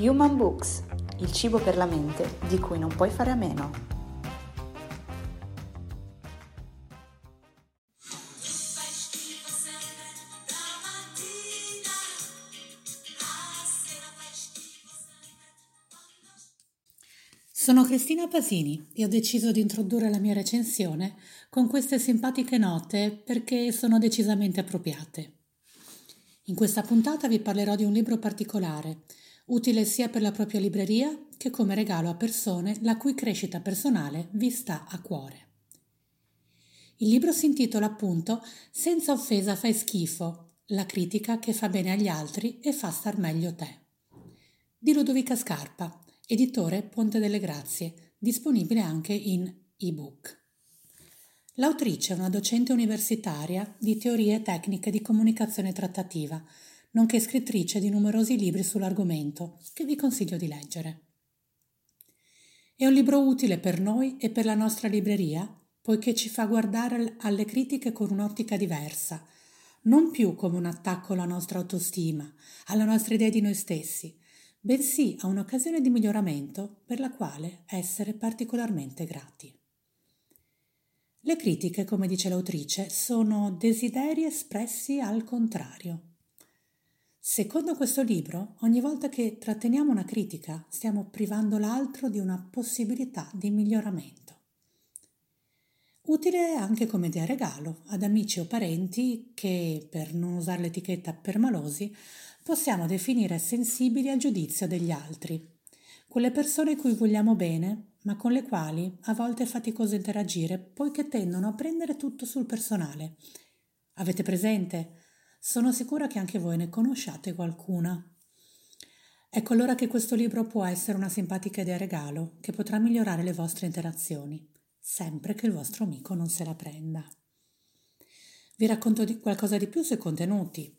Human Books, il cibo per la mente di cui non puoi fare a meno. Sono Cristina Pasini e ho deciso di introdurre la mia recensione con queste simpatiche note perché sono decisamente appropriate. In questa puntata vi parlerò di un libro particolare, utile sia per la propria libreria che come regalo a persone la cui crescita personale vi sta a cuore. Il libro si intitola appunto Senza offesa fai schifo, la critica che fa bene agli altri e fa star meglio te. Di Ludovica Scarpa, editore Ponte delle Grazie, disponibile anche in ebook. L'autrice è una docente universitaria di teorie e tecniche di comunicazione trattativa, nonché scrittrice di numerosi libri sull'argomento, che vi consiglio di leggere. È un libro utile per noi e per la nostra libreria, poiché ci fa guardare alle critiche con un'ottica diversa, non più come un attacco alla nostra autostima, alla nostra idea di noi stessi, bensì a un'occasione di miglioramento per la quale essere particolarmente grati. Le critiche, come dice l'autrice, sono desideri espressi al contrario. Secondo questo libro, ogni volta che tratteniamo una critica, stiamo privando l'altro di una possibilità di miglioramento. Utile anche come idea regalo ad amici o parenti che, per non usare l'etichetta permalosi, possiamo definire sensibili al giudizio degli altri, quelle persone cui vogliamo bene, ma con le quali a volte è faticoso interagire poiché tendono a prendere tutto sul personale. Avete presente? Sono sicura che anche voi ne conosciate qualcuna. Ecco allora che questo libro può essere una simpatica idea regalo che potrà migliorare le vostre interazioni, sempre che il vostro amico non se la prenda. Vi racconto di qualcosa di più sui contenuti.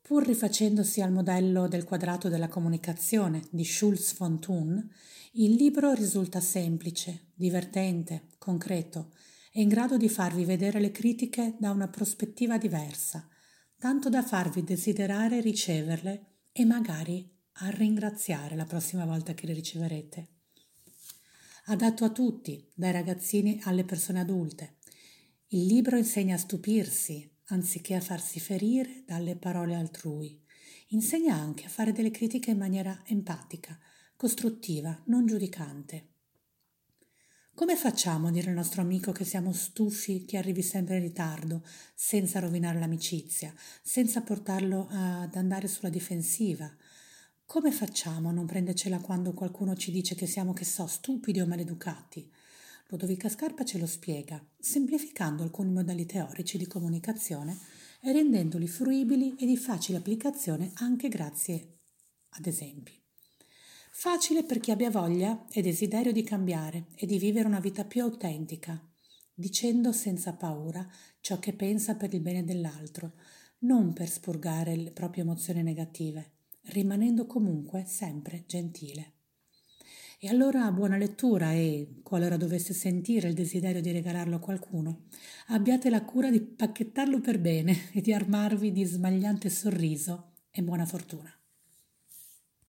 Pur rifacendosi al modello del quadrato della comunicazione di Schulz von Thun, il libro risulta semplice, divertente, concreto e in grado di farvi vedere le critiche da una prospettiva diversa, tanto da farvi desiderare riceverle e magari a ringraziare la prossima volta che le riceverete. Adatto a tutti, dai ragazzini alle persone adulte. Il libro insegna a stupirsi, anziché a farsi ferire dalle parole altrui. Insegna anche a fare delle critiche in maniera empatica, costruttiva, non giudicante. Come facciamo a dire al nostro amico che siamo stufi che arrivi sempre in ritardo, senza rovinare l'amicizia, senza portarlo ad andare sulla difensiva? Come facciamo a non prendercela quando qualcuno ci dice che siamo, che so, stupidi o maleducati? Ludovica Scarpa ce lo spiega, semplificando alcuni modelli teorici di comunicazione e rendendoli fruibili e di facile applicazione anche grazie ad esempi. Facile per chi abbia voglia e desiderio di cambiare e di vivere una vita più autentica, dicendo senza paura ciò che pensa per il bene dell'altro, non per spurgare le proprie emozioni negative, rimanendo comunque sempre gentile. E allora buona lettura e, qualora dovesse sentire il desiderio di regalarlo a qualcuno, abbiate la cura di pacchettarlo per bene e di armarvi di smagliante sorriso e buona fortuna.